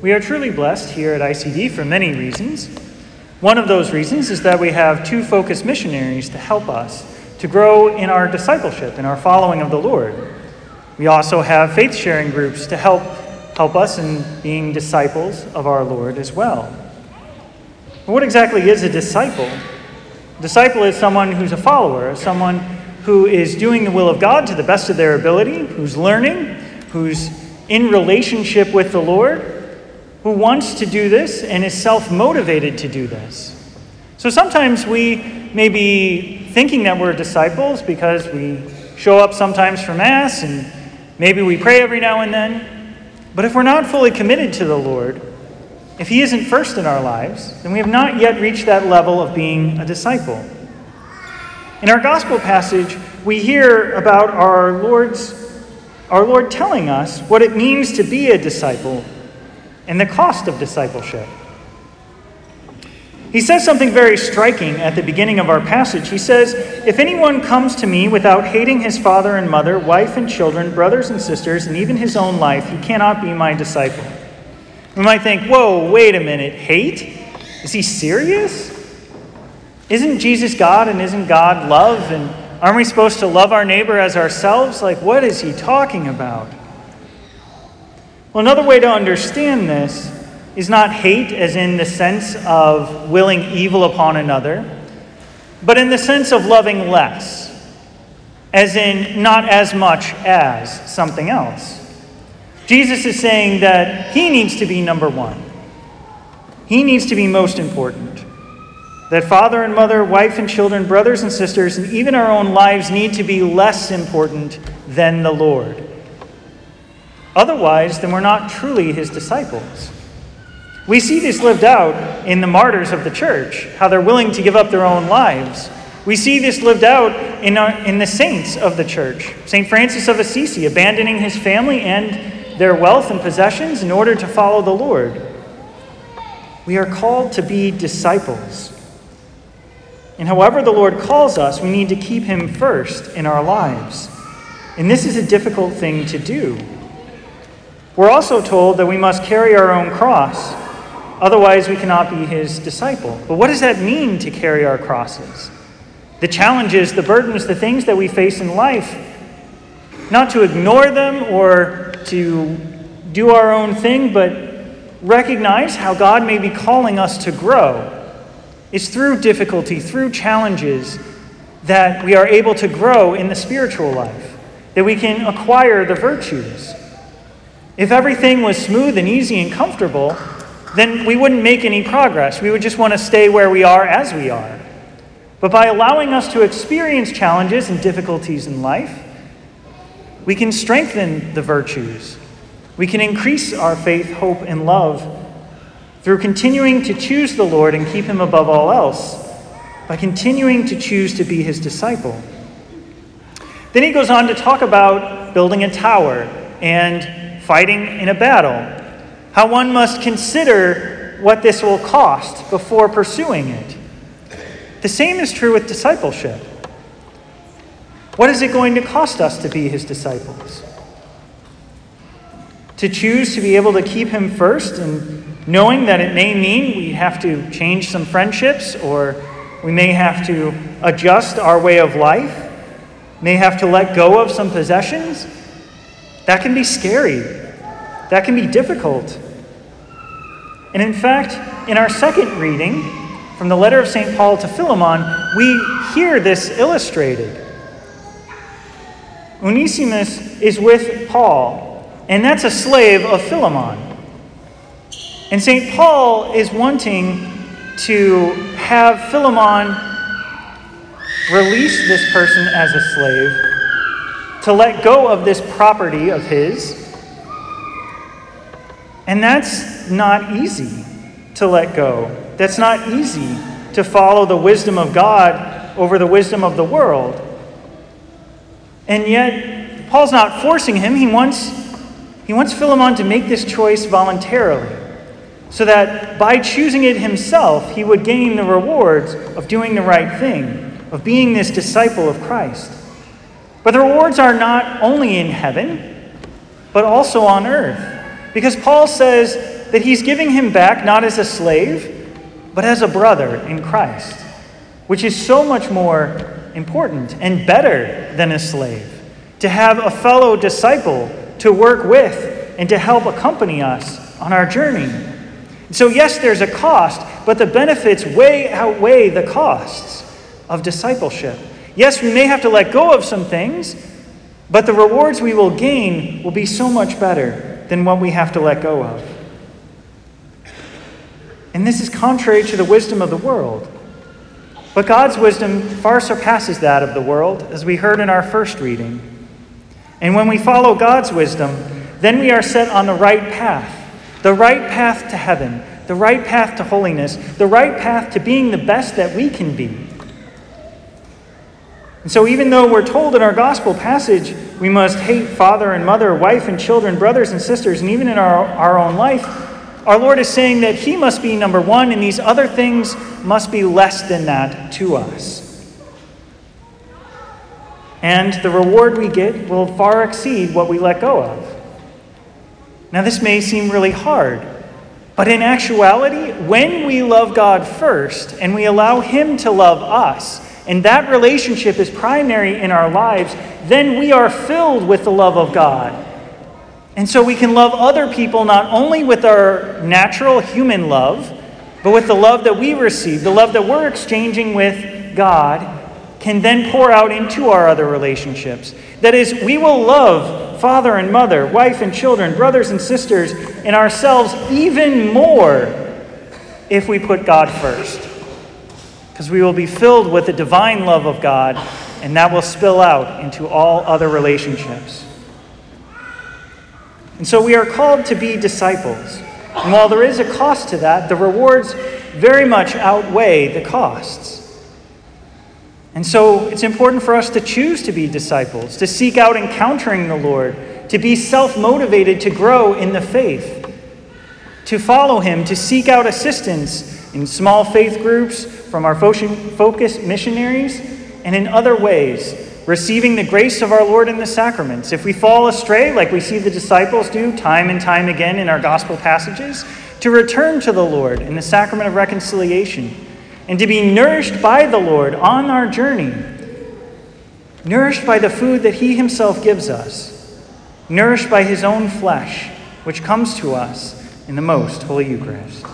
We are truly blessed here at ICD for many reasons. One of those reasons is that we have two focused missionaries to help us to grow in our discipleship, in our following of the Lord. We also have faith sharing groups to help help us in being disciples of our Lord as well. What exactly is a disciple? A disciple is someone who's a follower, someone who is doing the will of God to the best of their ability, who's learning, who's in relationship with the Lord, who wants to do this and is self motivated to do this. So sometimes we may be thinking that we're disciples because we show up sometimes for Mass and maybe we pray every now and then. But if we're not fully committed to the Lord, if He isn't first in our lives, then we have not yet reached that level of being a disciple. In our gospel passage, we hear about our Lord's our Lord telling us what it means to be a disciple and the cost of discipleship. He says something very striking at the beginning of our passage. He says, If anyone comes to me without hating his father and mother, wife and children, brothers and sisters, and even his own life, he cannot be my disciple. We might think, whoa, wait a minute, hate? Is he serious? Isn't Jesus God and isn't God love? And aren't we supposed to love our neighbor as ourselves? Like, what is he talking about? Well, another way to understand this is not hate as in the sense of willing evil upon another, but in the sense of loving less, as in not as much as something else. Jesus is saying that he needs to be number one. He needs to be most important. That father and mother, wife and children, brothers and sisters, and even our own lives need to be less important than the Lord. Otherwise, then we're not truly his disciples. We see this lived out in the martyrs of the church, how they're willing to give up their own lives. We see this lived out in, our, in the saints of the church. St. Francis of Assisi abandoning his family and their wealth and possessions in order to follow the Lord. We are called to be disciples. And however the Lord calls us, we need to keep him first in our lives. And this is a difficult thing to do. We're also told that we must carry our own cross, otherwise, we cannot be his disciple. But what does that mean to carry our crosses? The challenges, the burdens, the things that we face in life, not to ignore them or to do our own thing, but recognize how God may be calling us to grow. It's through difficulty, through challenges, that we are able to grow in the spiritual life, that we can acquire the virtues. If everything was smooth and easy and comfortable, then we wouldn't make any progress. We would just want to stay where we are as we are. But by allowing us to experience challenges and difficulties in life, we can strengthen the virtues. We can increase our faith, hope, and love through continuing to choose the Lord and keep Him above all else, by continuing to choose to be His disciple. Then he goes on to talk about building a tower and fighting in a battle, how one must consider what this will cost before pursuing it. The same is true with discipleship. What is it going to cost us to be his disciples? To choose to be able to keep him first and knowing that it may mean we have to change some friendships or we may have to adjust our way of life, may have to let go of some possessions. That can be scary. That can be difficult. And in fact, in our second reading from the letter of St. Paul to Philemon, we hear this illustrated. Onesimus is with Paul, and that's a slave of Philemon. And St. Paul is wanting to have Philemon release this person as a slave to let go of this property of his. And that's not easy to let go. That's not easy to follow the wisdom of God over the wisdom of the world. And yet, Paul's not forcing him. He wants, he wants Philemon to make this choice voluntarily, so that by choosing it himself, he would gain the rewards of doing the right thing, of being this disciple of Christ. But the rewards are not only in heaven, but also on earth. Because Paul says that he's giving him back not as a slave, but as a brother in Christ, which is so much more important and better than a slave. To have a fellow disciple to work with and to help accompany us on our journey. So, yes, there's a cost, but the benefits way outweigh the costs of discipleship. Yes, we may have to let go of some things, but the rewards we will gain will be so much better than what we have to let go of. And this is contrary to the wisdom of the world. But God's wisdom far surpasses that of the world, as we heard in our first reading. And when we follow God's wisdom, then we are set on the right path the right path to heaven, the right path to holiness, the right path to being the best that we can be. And so, even though we're told in our gospel passage we must hate father and mother, wife and children, brothers and sisters, and even in our, our own life, our Lord is saying that He must be number one, and these other things must be less than that to us. And the reward we get will far exceed what we let go of. Now, this may seem really hard, but in actuality, when we love God first and we allow Him to love us, and that relationship is primary in our lives, then we are filled with the love of God. And so we can love other people not only with our natural human love, but with the love that we receive, the love that we're exchanging with God, can then pour out into our other relationships. That is, we will love father and mother, wife and children, brothers and sisters, and ourselves even more if we put God first. Because we will be filled with the divine love of God, and that will spill out into all other relationships. And so we are called to be disciples. And while there is a cost to that, the rewards very much outweigh the costs. And so it's important for us to choose to be disciples, to seek out encountering the Lord, to be self motivated to grow in the faith, to follow Him, to seek out assistance in small faith groups from our focus missionaries, and in other ways, receiving the grace of our Lord in the sacraments. If we fall astray, like we see the disciples do time and time again in our gospel passages, to return to the Lord in the sacrament of reconciliation and to be nourished by the Lord on our journey, nourished by the food that He Himself gives us, nourished by His own flesh, which comes to us in the most Holy Eucharist.